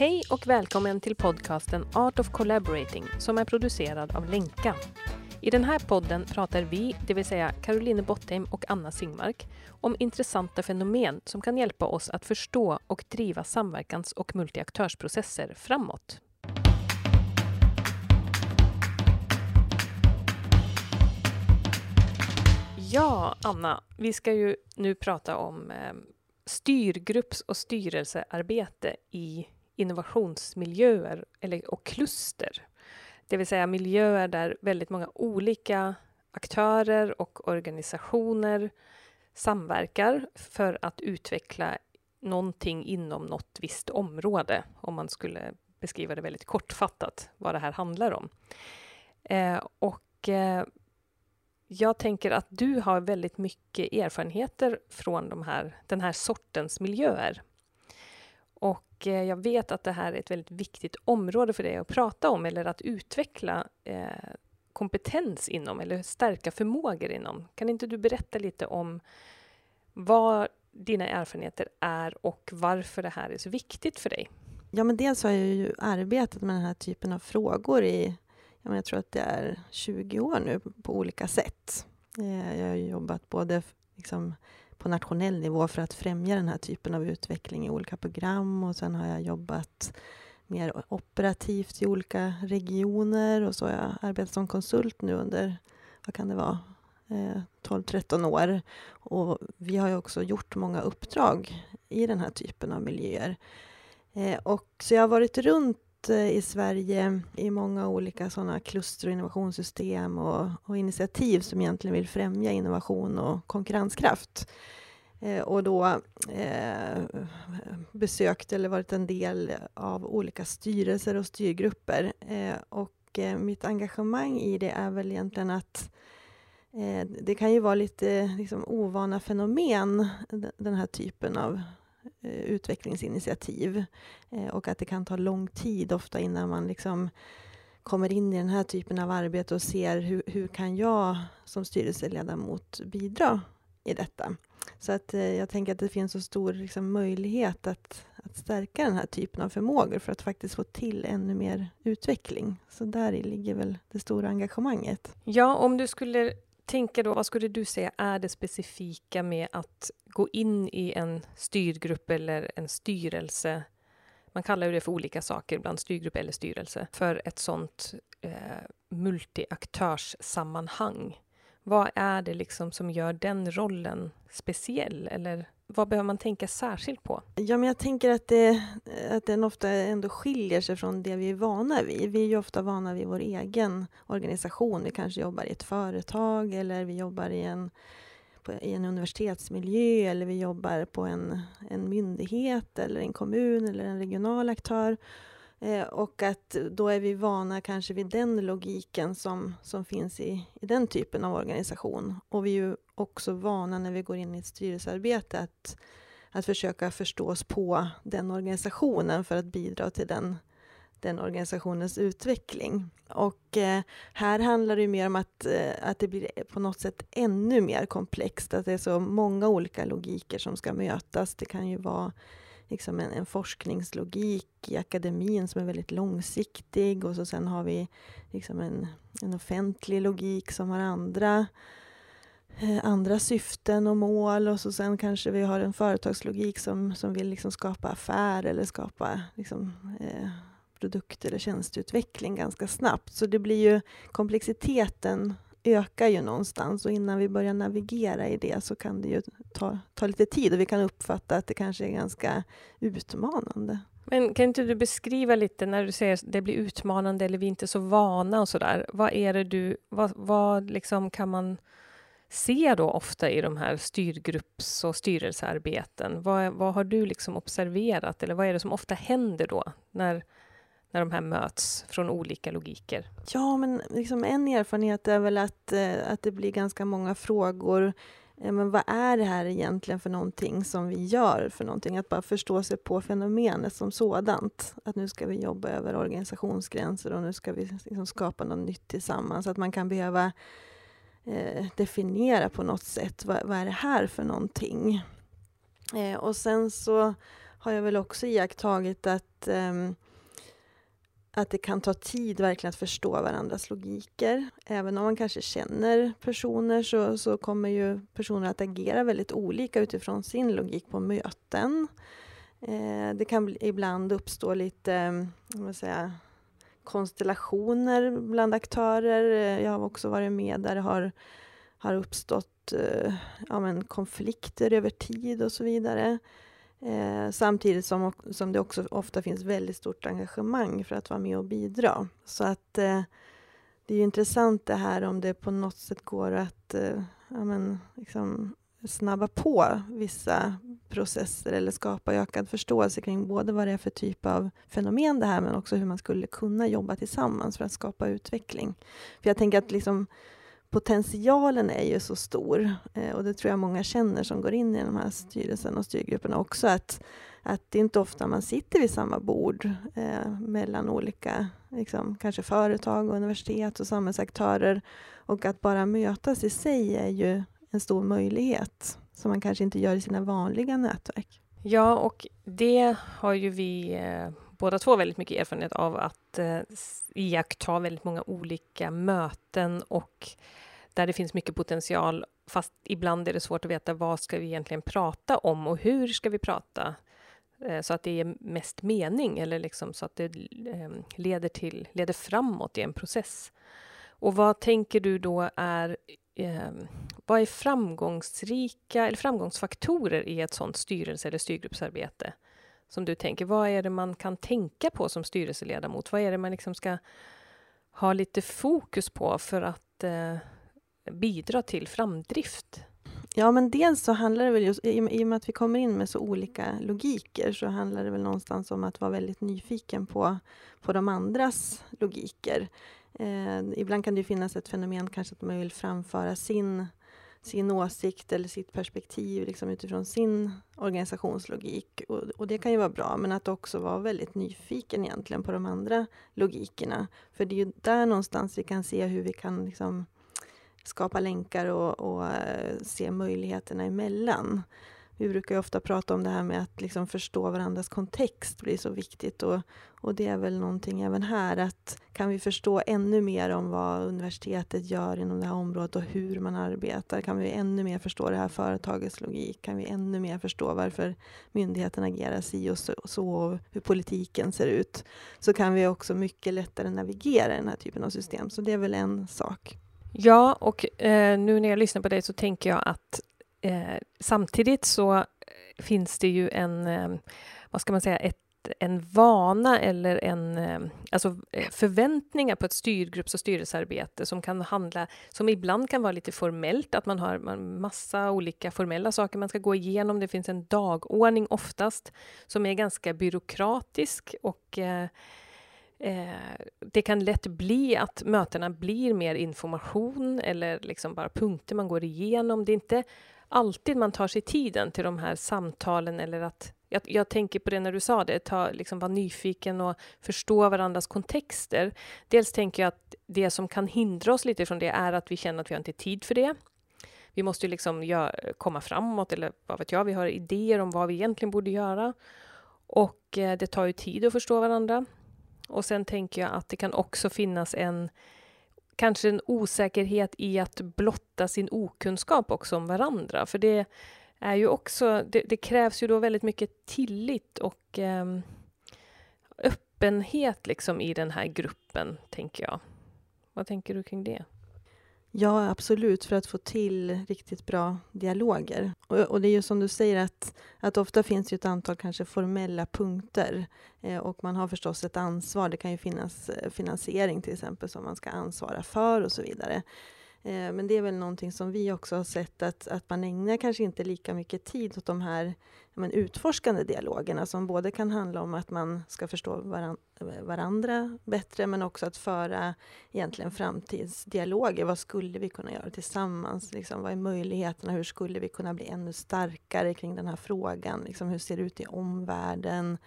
Hej och välkommen till podcasten Art of Collaborating som är producerad av Lenka. I den här podden pratar vi, det vill säga Caroline Bottheim och Anna Singmark, om intressanta fenomen som kan hjälpa oss att förstå och driva samverkans och multiaktörsprocesser framåt. Ja, Anna, vi ska ju nu prata om eh, styrgrupps och styrelsearbete i innovationsmiljöer eller, och kluster. Det vill säga miljöer där väldigt många olika aktörer och organisationer samverkar för att utveckla någonting inom något visst område, om man skulle beskriva det väldigt kortfattat, vad det här handlar om. Eh, och eh, jag tänker att du har väldigt mycket erfarenheter från de här, den här sortens miljöer. Och eh, jag vet att det här är ett väldigt viktigt område för dig att prata om eller att utveckla eh, kompetens inom eller stärka förmågor inom. Kan inte du berätta lite om vad dina erfarenheter är och varför det här är så viktigt för dig? Ja, men dels har jag ju arbetat med den här typen av frågor i jag tror att det är 20 år nu på olika sätt. Eh, jag har jobbat både liksom på nationell nivå för att främja den här typen av utveckling i olika program och sen har jag jobbat mer operativt i olika regioner och så har jag arbetat som konsult nu under, vad kan det vara, eh, 12-13 år. Och vi har ju också gjort många uppdrag i den här typen av miljöer. Eh, och så jag har varit runt Eh, i Sverige i många olika sådana kluster och innovationssystem och, och, initiativ som egentligen vill främja innovation och konkurrenskraft. Eh, och då eh, besökt eller varit en del av olika styrelser och styrgrupper. Eh, och eh, mitt engagemang i det är väl egentligen att eh, det kan ju vara lite liksom, ovana fenomen, den här typen av Eh, utvecklingsinitiativ eh, och att det kan ta lång tid ofta innan man liksom kommer in i den här typen av arbete och ser hur, hur kan jag som styrelseledamot bidra i detta. Så att eh, jag tänker att det finns så stor liksom, möjlighet att, att stärka den här typen av förmågor för att faktiskt få till ännu mer utveckling. Så där ligger väl det stora engagemanget. Ja, om du skulle tänker då, vad skulle du säga är det specifika med att gå in i en styrgrupp eller en styrelse? Man kallar ju det för olika saker, ibland styrgrupp eller styrelse, för ett sånt eh, multiaktörssammanhang. Vad är det liksom som gör den rollen speciell? Eller vad behöver man tänka särskilt på? Ja, men jag tänker att, det, att den ofta ändå skiljer sig från det vi är vana vid. Vi är ju ofta vana vid vår egen organisation. Vi kanske jobbar i ett företag eller vi jobbar i en, på, i en universitetsmiljö eller vi jobbar på en, en myndighet eller en kommun eller en regional aktör. Eh, och att då är vi vana kanske vid den logiken som, som finns i, i den typen av organisation. Och vi är ju också vana när vi går in i ett styrelsearbete att, att försöka förstå oss på den organisationen för att bidra till den, den organisationens utveckling. Och eh, här handlar det mer om att, eh, att det blir på något sätt ännu mer komplext, att det är så många olika logiker som ska mötas. Det kan ju vara liksom en, en forskningslogik i akademin som är väldigt långsiktig och så sen har vi liksom en, en offentlig logik som har andra eh, andra syften och mål och så sen kanske vi har en företagslogik som, som vill liksom skapa affär eller skapa liksom, eh, produkt eller tjänsteutveckling ganska snabbt. Så det blir ju komplexiteten ökar ju någonstans och innan vi börjar navigera i det så kan det ju ta, ta lite tid och vi kan uppfatta att det kanske är ganska utmanande. Men kan inte du beskriva lite när du säger att det blir utmanande eller vi är inte så vana och sådär. Vad är det du, vad, vad liksom kan man se då ofta i de här styrgrupps och styrelsearbeten? Vad, vad har du liksom observerat eller vad är det som ofta händer då när när de här möts från olika logiker? Ja, men liksom en erfarenhet är väl att, eh, att det blir ganska många frågor. Eh, men vad är det här egentligen för någonting som vi gör för någonting? Att bara förstå sig på fenomenet som sådant. Att nu ska vi jobba över organisationsgränser och nu ska vi liksom skapa något nytt tillsammans. Att man kan behöva eh, definiera på något sätt vad, vad, är det här för någonting? Eh, och sen så har jag väl också iakttagit att eh, att det kan ta tid verkligen att förstå varandras logiker. Även om man kanske känner personer så, så kommer ju personer att agera väldigt olika utifrån sin logik på möten. Eh, det kan ibland uppstå lite, eh, vad säga, konstellationer bland aktörer. Eh, jag har också varit med där det har, har uppstått eh, ja, men konflikter över tid och så vidare. Eh, samtidigt som, som det också ofta finns väldigt stort engagemang för att vara med och bidra. Så att eh, det är intressant det här om det på något sätt går att eh, ja, men, liksom, snabba på vissa processer eller skapa ökad förståelse kring både vad det är för typ av fenomen det här men också hur man skulle kunna jobba tillsammans för att skapa utveckling. För jag tänker att liksom, potentialen är ju så stor eh, och det tror jag många känner som går in i de här styrelsen och styrgrupperna också att, att det är inte ofta man sitter vid samma bord eh, mellan olika liksom, kanske företag, universitet och samhällsaktörer och att bara mötas i sig är ju en stor möjlighet som man kanske inte gör i sina vanliga nätverk. Ja, och det har ju vi eh, båda två väldigt mycket erfarenhet av att eh, iaktta väldigt många olika möten och där det finns mycket potential, fast ibland är det svårt att veta vad ska vi egentligen prata om och hur ska vi prata? Eh, så att det är mest mening eller liksom så att det eh, leder, till, leder framåt i en process. Och vad tänker du då är eh, vad är framgångsrika eller framgångsfaktorer i ett sådant styrelse eller styrgruppsarbete? Som du tänker, vad är det man kan tänka på som styrelseledamot? Vad är det man liksom ska ha lite fokus på för att eh, bidra till framdrift? Ja, men dels så handlar det väl just, i, i och med att vi kommer in med så olika logiker, så handlar det väl någonstans om att vara väldigt nyfiken på, på de andras logiker. Eh, ibland kan det finnas ett fenomen kanske att man vill framföra sin, sin åsikt eller sitt perspektiv liksom utifrån sin organisationslogik. Och, och, det kan ju vara bra, men att också vara väldigt nyfiken egentligen på de andra logikerna. För det är ju där någonstans vi kan se hur vi kan liksom skapa länkar och, och eh, se möjligheterna emellan. Vi brukar ju ofta prata om det här med att liksom förstå varandras kontext blir så viktigt och, och det är väl någonting även här att kan vi förstå ännu mer om vad universitetet gör inom det här området och hur man arbetar, kan vi ännu mer förstå det här företagets logik, kan vi ännu mer förstå varför myndigheten agerar si och så, så och hur politiken ser ut, så kan vi också mycket lättare navigera i den här typen av system. Så det är väl en sak. Ja, och eh, nu när jag lyssnar på dig så tänker jag att eh, samtidigt så eh, finns det ju en, eh, vad ska man säga, ett en vana eller en, eh, alltså eh, förväntningar på ett styrgrupps och styrelsearbete som kan handla, som ibland kan vara lite formellt, att man har massa olika formella saker man ska gå igenom. Det finns en dagordning oftast som är ganska byråkratisk och eh, Eh, det kan lätt bli att mötena blir mer information eller liksom bara punkter man går igenom. Det är inte alltid man tar sig tiden till de här samtalen eller att jag, jag tänker på det när du sa det, ta, liksom vara nyfiken och förstå varandras kontexter. Dels tänker jag att det som kan hindra oss lite från det är att vi känner att vi har inte tid för det. Vi måste ju liksom gör, komma framåt eller vad vet jag, vi har idéer om vad vi egentligen borde göra. Och eh, det tar ju tid att förstå varandra. Och sen tänker jag att det kan också finnas en kanske en osäkerhet i att blotta sin okunskap också om varandra. För det är ju också, det, det krävs ju då väldigt mycket tillit och eh, öppenhet liksom i den här gruppen, tänker jag. Vad tänker du kring det? Ja, absolut, för att få till riktigt bra dialoger. Och, och det är ju som du säger att, att ofta finns det ett antal kanske formella punkter eh, och man har förstås ett ansvar. Det kan ju finnas eh, finansiering till exempel som man ska ansvara för och så vidare. Eh, men det är väl någonting som vi också har sett att, att man ägnar kanske inte lika mycket tid åt de här men, utforskande dialogerna som både kan handla om att man ska förstå varan, varandra bättre men också att föra egentligen framtidsdialoger. Vad skulle vi kunna göra tillsammans? Liksom, vad är möjligheterna? Hur skulle vi kunna bli ännu starkare kring den här frågan? Liksom, hur ser det ut i omvärlden?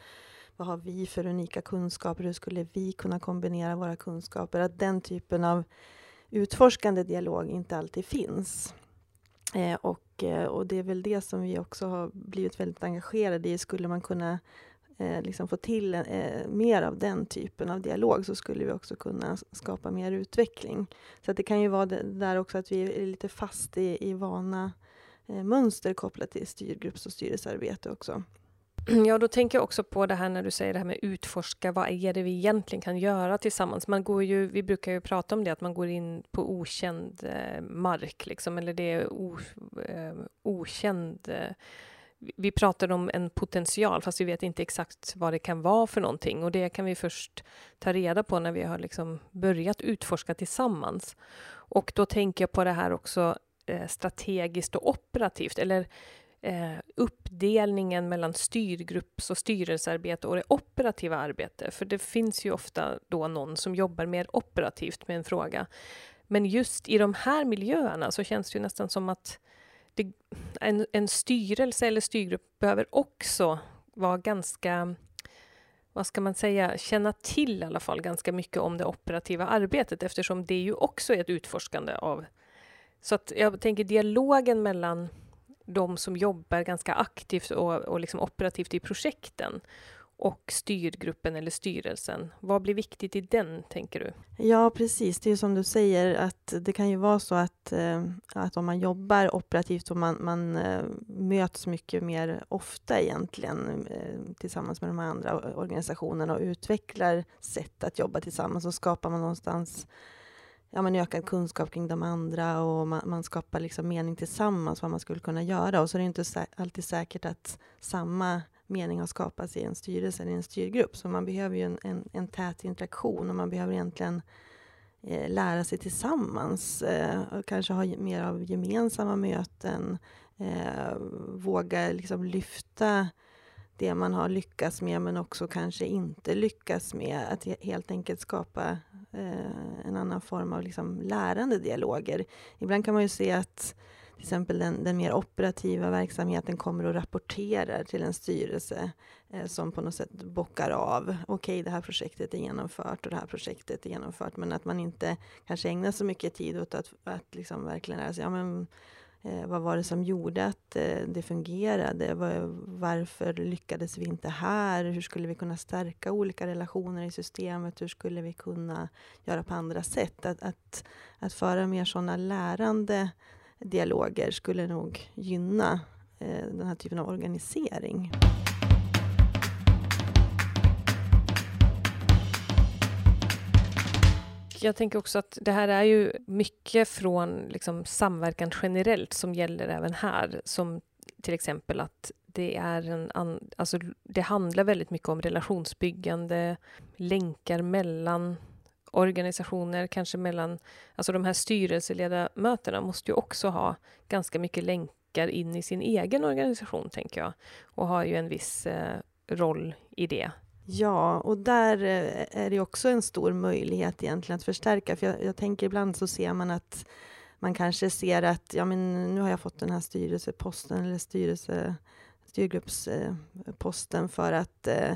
Vad har vi för unika kunskaper? Hur skulle vi kunna kombinera våra kunskaper? Att den typen av utforskande dialog inte alltid finns. Eh, och, eh, och det är väl det som vi också har blivit väldigt engagerade i. Skulle man kunna eh, liksom få till eh, mer av den typen av dialog så skulle vi också kunna skapa mer utveckling. Så att det kan ju vara det där också att vi är lite fast i, i vana eh, mönster kopplat till styrgrupps och styrelsearbete också. Ja, då tänker jag också på det här när du säger det här med utforska, vad är det vi egentligen kan göra tillsammans? Man går ju, vi brukar ju prata om det, att man går in på okänd eh, mark, liksom, eller det är o, eh, okänd eh, vi pratar om en potential, fast vi vet inte exakt vad det kan vara för någonting. Och det kan vi först ta reda på när vi har liksom börjat utforska tillsammans. Och då tänker jag på det här också eh, strategiskt och operativt, eller eh, uppdelningen mellan styrgrupps och styrelsearbete och det operativa arbetet. För det finns ju ofta då någon som jobbar mer operativt med en fråga. Men just i de här miljöerna så känns det ju nästan som att det, en, en styrelse eller styrgrupp behöver också vara ganska vad ska man säga, känna till i alla fall ganska mycket om det operativa arbetet eftersom det ju också är ett utforskande av... Så att jag tänker dialogen mellan de som jobbar ganska aktivt och, och liksom operativt i projekten och styrgruppen eller styrelsen. Vad blir viktigt i den, tänker du? Ja, precis. Det är som du säger, att det kan ju vara så att, eh, att om man jobbar operativt och man, man eh, möts mycket mer ofta egentligen eh, tillsammans med de andra organisationerna och utvecklar sätt att jobba tillsammans, så skapar man någonstans ja, men ökad kunskap kring de andra och man, man, skapar liksom mening tillsammans vad man skulle kunna göra. Och så är det inte sä alltid säkert att samma mening har skapats i en styrelse eller i en styrgrupp. Så man behöver ju en, en, en tät interaktion och man behöver egentligen eh, lära sig tillsammans. Eh, och kanske ha mer av gemensamma möten. Eh, våga liksom lyfta det man har lyckats med men också kanske inte lyckats med. Att helt enkelt skapa eh, en annan form av liksom lärande dialoger. Ibland kan man ju se att till exempel den, den mer operativa verksamheten kommer och rapporterar till en styrelse eh, som på något sätt bockar av. Okej, okay, det här projektet är genomfört och det här projektet är genomfört. Men att man inte kanske ägnar så mycket tid åt att, att liksom verkligen lära sig ja, men, Eh, vad var det som gjorde att eh, det fungerade? Var, varför lyckades vi inte här? Hur skulle vi kunna stärka olika relationer i systemet? Hur skulle vi kunna göra på andra sätt? Att, att, att föra mer sådana lärande dialoger skulle nog gynna eh, den här typen av organisering. Jag tänker också att det här är ju mycket från liksom samverkan generellt som gäller även här. Som till exempel att det är en an, alltså det handlar väldigt mycket om relationsbyggande, länkar mellan organisationer, kanske mellan, alltså de här styrelseledamöterna måste ju också ha ganska mycket länkar in i sin egen organisation, tänker jag, och har ju en viss eh, roll i det. Ja, och där eh, är det också en stor möjlighet egentligen att förstärka. För jag, jag, tänker ibland så ser man att man kanske ser att ja, men nu har jag fått den här styrelseposten eller styrelse, styrgruppsposten för att eh,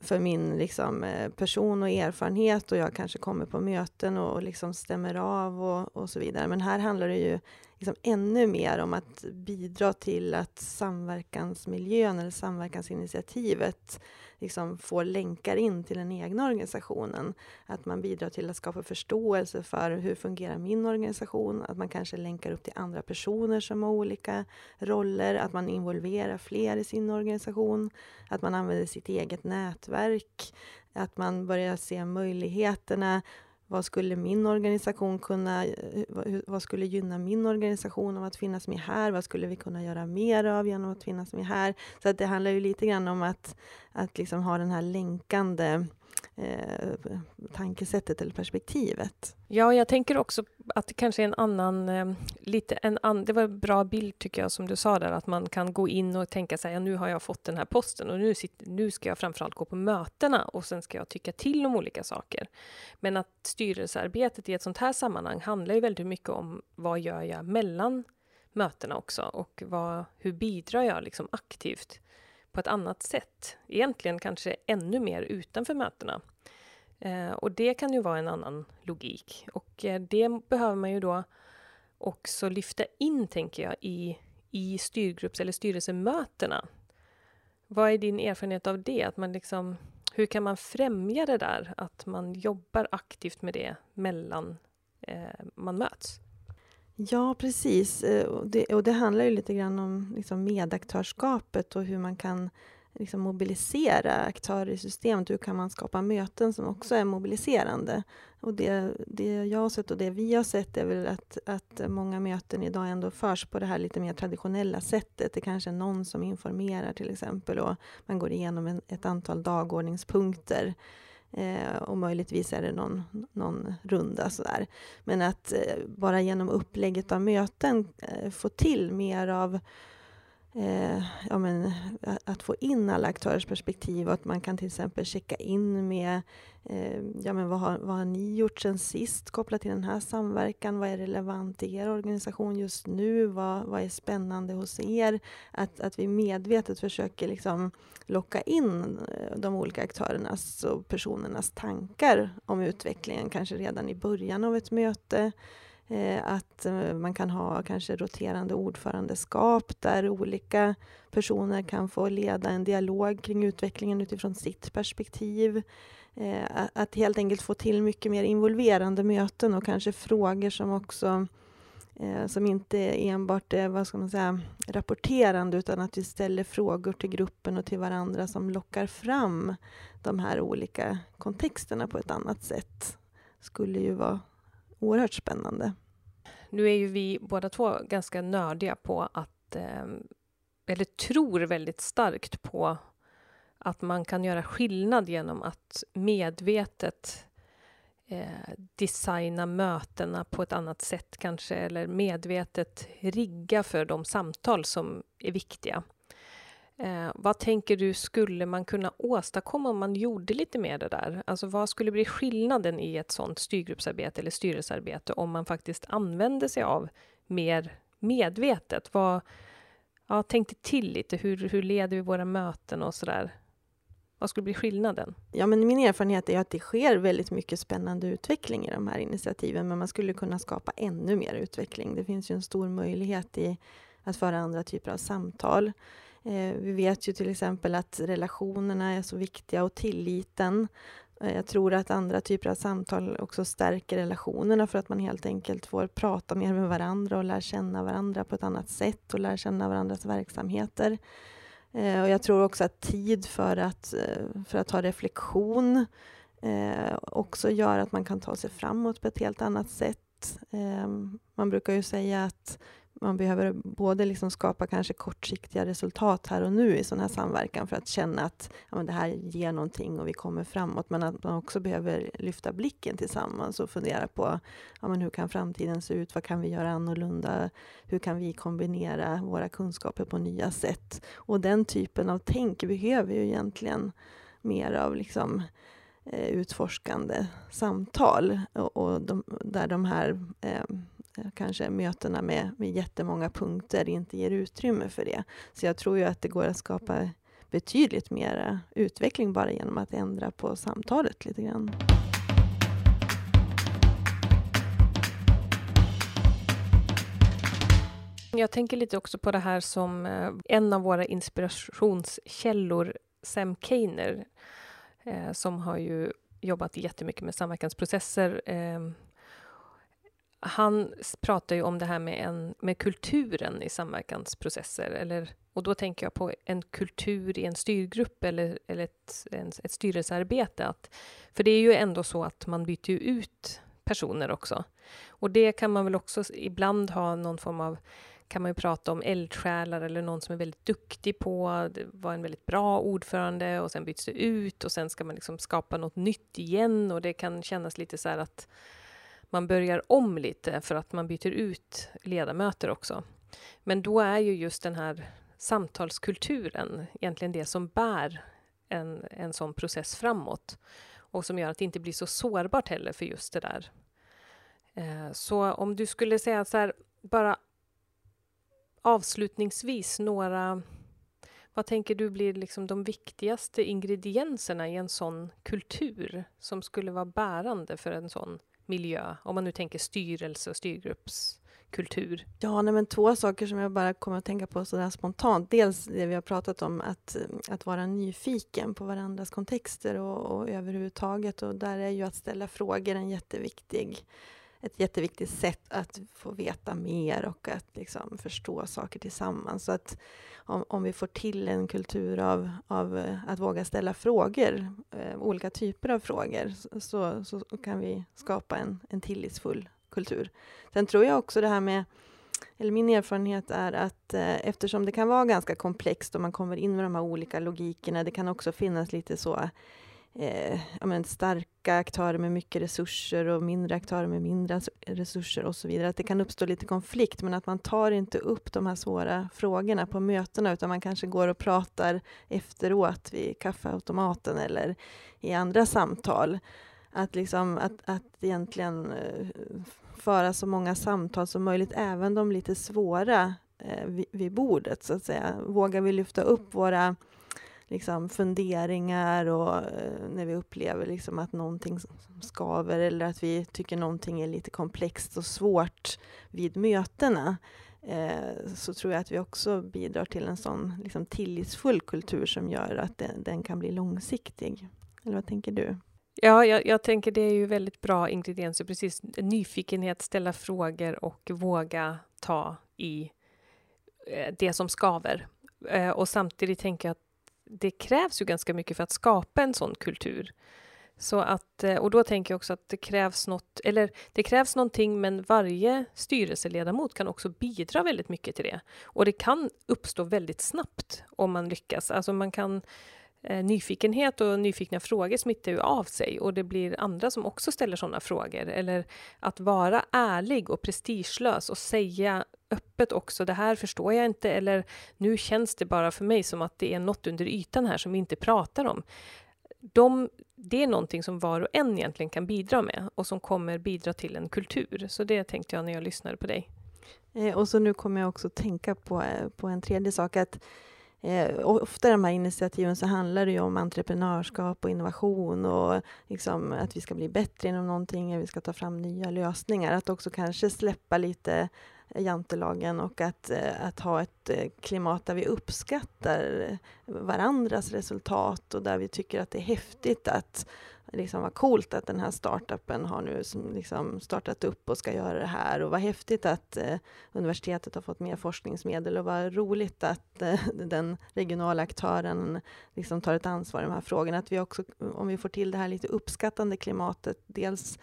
för min liksom, eh, person och erfarenhet och jag kanske kommer på möten och, liksom stämmer av och, och så vidare. Men här handlar det ju liksom ännu mer om att bidra till att samverkansmiljön eller samverkansinitiativet liksom får länkar in till den egna organisationen. Att man bidrar till att skapa förståelse för hur fungerar min organisation, att man kanske länkar upp till andra personer som har olika roller, att man involverar fler i sin organisation, att man använder sitt eget nätverk, att man börjar se möjligheterna vad skulle min organisation kunna, eh, vad skulle gynna min organisation av att finnas med här? Vad skulle vi kunna göra mer av genom att finnas med här? Så att det handlar ju lite grann om att, att liksom ha den här länkande eh, tankesättet eller perspektivet. Ja, jag tänker också att det kanske är en annan, eh, lite en an, det var en bra bild tycker jag som du sa där, att man kan gå in och tänka sig, ja, nu har jag fått den här posten och nu, sitter, nu ska jag framförallt gå på mötena och sen ska jag tycka till om olika saker. Men att styrelsearbetet i ett sånt här sammanhang handlar ju väldigt mycket om vad gör jag mellan mötena också och vad, hur bidrar jag liksom aktivt på ett annat sätt. Egentligen kanske ännu mer utanför mötena. Eh, och det kan ju vara en annan logik. Och eh, det behöver man ju då också lyfta in, tänker jag, i, i styrgrupps eller styrelsemötena. Vad är din erfarenhet av det? Att man liksom, hur kan man främja det där? Att man jobbar aktivt med det mellan eh, man möts? Ja, precis. Eh, och det, och det handlar ju lite grann om liksom medaktörskapet och hur man kan liksom mobilisera aktörer i systemet. Hur kan man skapa möten som också är mobiliserande? Och det, det jag har sett och det vi har sett är väl att, att många möten idag ändå förs på det här lite mer traditionella sättet. Det kanske är någon som informerar till exempel och man går igenom en, ett antal dagordningspunkter. Eh, och möjligtvis är det någon, någon runda sådär. Men att eh, bara genom upplägget av möten eh, få till mer av eh, ja, men, eh, att få in alla aktörers perspektiv och att man kan till exempel checka in med eh, ja, men vad, har, vad har ni gjort sen sist kopplat till den här samverkan? Vad är relevant i er organisation just nu? Vad, vad är spännande hos er? Att, att vi medvetet försöker liksom locka in eh, de olika aktörernas och personernas tankar om utvecklingen, kanske redan i början av ett möte. Eh, att eh, man kan ha kanske roterande ordförandeskap där olika personer kan få leda en dialog kring utvecklingen utifrån sitt perspektiv. Eh, att helt enkelt få till mycket mer involverande möten och kanske frågor som också som inte enbart är vad ska man säga, rapporterande utan att vi ställer frågor till gruppen och till varandra som lockar fram de här olika kontexterna på ett annat sätt. skulle ju vara oerhört spännande. Nu är ju vi båda två ganska nördiga på att, eh, eller tror väldigt starkt på att man kan göra skillnad genom att medvetet eh, designa mötena på ett annat sätt kanske, eller medvetet rigga för de samtal som är viktiga. Eh, vad tänker du skulle man kunna åstadkomma om man gjorde lite mer det där? Alltså vad skulle bli skillnaden i ett sådant styrgruppsarbete eller styrelsearbete om man faktiskt använde sig av mer medvetet? Vad, ja, tänk till lite, hur, hur leder vi våra möten och sådär? Vad skulle bli skillnaden? Ja, men min erfarenhet är att det sker väldigt mycket spännande utveckling i de här initiativen, men man skulle kunna skapa ännu mer utveckling. Det finns ju en stor möjlighet i att föra andra typer av samtal. Eh, vi vet ju till exempel att relationerna är så viktiga och tilliten. Eh, jag tror att andra typer av samtal också stärker relationerna för att man helt enkelt får prata mer med varandra och lär känna varandra på ett annat sätt och lär känna varandras verksamheter. Eh, och jag tror också att tid för att, eh, för att ha reflektion eh, också gör att man kan ta sig framåt på ett helt annat sätt. Eh, man brukar ju säga att man behöver både liksom skapa kanske kortsiktiga resultat här och nu i sån här samverkan för att känna att ja, det här ger någonting och vi kommer framåt. Men att man också behöver lyfta blicken tillsammans och fundera på ja, men hur kan framtiden se ut? Vad kan vi göra annorlunda? Hur kan vi kombinera våra kunskaper på nya sätt? Och den typen av tänk behöver ju egentligen mer av liksom, eh, utforskande samtal och, och de, där de här Eh, Eh, kanske mötena med, med jättemånga punkter inte ger utrymme för det. Så jag tror ju att det går att skapa betydligt mer eh, utveckling bara genom att ändra på samtalet lite grann. Jag tänker lite också på det här som eh, en av våra inspirationskällor, Sam Kainer, som har ju jobbat jättemycket med samverkansprocesser han pratar ju om det här med, en, med kulturen i samverkansprocesser. Eller, och då tänker jag på en kultur i en styrgrupp eller, eller ett, en, ett styrelsearbete. Att, för det är ju ändå så att man byter ut personer också. Och det kan man väl också ibland ha någon form av kan man ju prata om eldsjälar eller någon som är väldigt duktig på, det var en väldigt bra ordförande och sen byts det ut och sen ska man liksom skapa något nytt igen och det kan kännas lite så här att man börjar om lite för att man byter ut ledamöter också. Men då är ju just den här samtalskulturen egentligen det som bär en, en sån process framåt och som gör att det inte blir så sårbart heller för just det där. Eh, så om du skulle säga så här, bara avslutningsvis några vad tänker du blir liksom de viktigaste ingredienserna i en sån kultur som skulle vara bärande för en sån miljö, om man nu tänker styrelse och styrgruppskultur? Ja, nej, men två saker som jag bara kommer att tänka på sådär spontant. Dels det vi har pratat om, att, att vara nyfiken på varandras kontexter och, och överhuvudtaget. Och där är ju att ställa frågor en jätteviktig ett jätteviktigt sätt att få veta mer och att liksom förstå saker tillsammans. Så att om, om vi får till en kultur av, av eh, att våga ställa frågor, eh, olika typer av frågor, så, så kan vi skapa en, en tillitsfull kultur. Sen tror jag också det här med eller min erfarenhet är att eh, eftersom det kan vara ganska komplext och man kommer in med de här olika logikerna, det kan också finnas lite så eh, ja, men starka aktörer med mycket resurser och mindre aktörer med mindre resurser och så vidare. Att det kan uppstå lite konflikt, men att man tar inte upp de här svåra frågorna på mötena, utan man kanske går och pratar efteråt vid kaffeautomaten eller i andra samtal. Att, liksom, att, att egentligen eh, föra så många samtal som möjligt, även de lite svåra eh, vid, vid bordet, så att säga. Vågar vi lyfta upp våra liksom, funderingar och eh, när vi upplever liksom, att någonting skaver eller att vi tycker någonting är lite komplext och svårt vid mötena eh, så tror jag att vi också bidrar till en sån liksom, tillitsfull kultur som gör att den, den kan bli långsiktig. Eller vad tänker du? Ja, jag, jag, tänker det är ju väldigt bra ingredienser, precis. Nyfikenhet, ställa frågor och våga ta i eh, det som skaver. Och samtidigt tänker jag att det krävs ju ganska mycket för att skapa en sån kultur. Så att, eh, och då tänker jag också att det krävs något, eller det krävs någonting, men varje styrelseledamot kan också bidra väldigt mycket till det. Och det kan uppstå väldigt snabbt om man lyckas. Alltså man kan eh, nyfikenhet och nyfikna frågor smittar ju av sig och det blir andra som också ställer sådana frågor. Eller att vara ärlig och prestigelös och säga öppet också, det här förstår jag inte eller nu känns det bara för mig som att det är något under ytan här som vi inte pratar om. De, det är någonting som var och en egentligen kan bidra med och som kommer bidra till en kultur. Så det tänkte jag när jag lyssnade på dig. Eh, och så nu kommer jag också tänka på, eh, på en tredje sak, att Eh, ofta i de här initiativen så handlar det ju om entreprenörskap och innovation och liksom att vi ska bli bättre inom någonting, att vi ska ta fram nya lösningar. Att också kanske släppa lite jantelagen och att, eh, att ha ett eh, klimat där vi uppskattar varandras resultat och där vi tycker att det är häftigt att liksom vad coolt att den här startupen har nu liksom startat upp och ska göra det här och vad häftigt att eh, universitetet har fått mer forskningsmedel och vad roligt att eh, den regionala aktören liksom tar ett ansvar i de här frågorna. Att vi också, om vi får till det här lite uppskattande klimatet, dels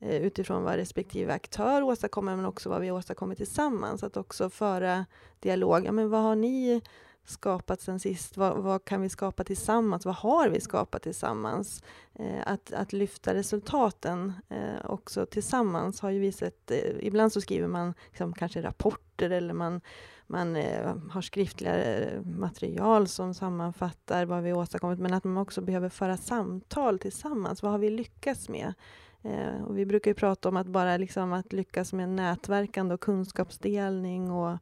Eh, utifrån vad respektive aktör åstadkommer, men också vad vi åstadkommer tillsammans. Att också föra dialog. Ja, men vad har ni skapat sen sist? Vad, vad, kan vi skapa tillsammans? Vad har vi skapat tillsammans? Eh, att, att lyfta resultaten eh, också tillsammans har ju visat... Eh, ibland så skriver man liksom, kanske rapporter eller man, man eh, har skriftliga eh, material som sammanfattar vad vi åstadkommit, men att man också behöver föra samtal tillsammans. Vad har vi lyckats med? Eh, och vi brukar ju prata om att bara liksom att lyckas med nätverkande och kunskapsdelning och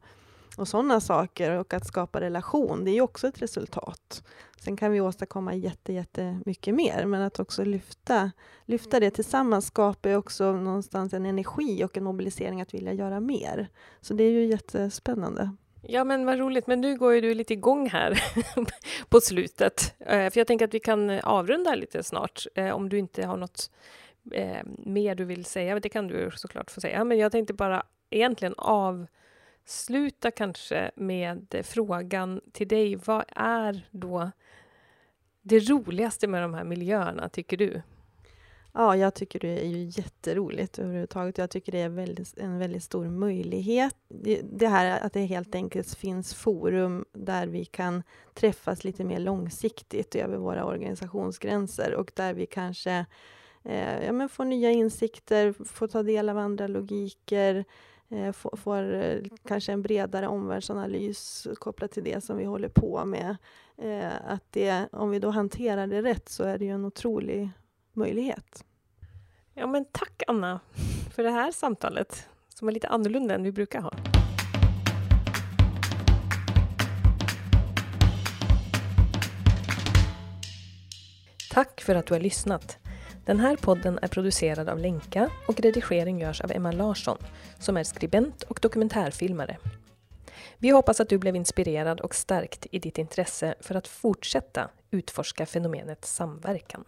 och sådana saker och att skapa relation, det är ju också ett resultat. Sen kan vi åstadkomma jätte, jättemycket mer, men att också lyfta, lyfta det tillsammans skapar ju också någonstans en energi och en mobilisering att vilja göra mer. Så det är ju jättespännande. Ja, men vad roligt. Men nu går ju du lite igång här på slutet. Eh, för jag tänker att vi kan avrunda lite snart, eh, om du inte har något eh, mer du vill säga. Det kan du såklart få säga. Men jag tänkte bara egentligen avsluta kanske med frågan till dig. Vad är då det roligaste med de här miljöerna, tycker du? Ja, jag tycker det är ju jätteroligt överhuvudtaget. Jag tycker det är väldigt, en väldigt stor möjlighet. Det, det, här att det helt enkelt finns forum där vi kan träffas lite mer långsiktigt över våra organisationsgränser och där vi kanske eh, ja, men får nya insikter, får ta del av andra logiker, eh, får, får eh, kanske en bredare omvärldsanalys kopplat till det som vi håller på med. Eh, att det, om vi då hanterar det rätt så är det ju en otrolig möjlighet. Ja, men tack Anna för det här samtalet som var lite annorlunda än vi brukar ha. Tack för att du har lyssnat. Den här podden är producerad av Lenka och redigering görs av Emma Larsson som är skribent och dokumentärfilmare. Vi hoppas att du blev inspirerad och stärkt i ditt intresse för att fortsätta utforska fenomenet samverkan.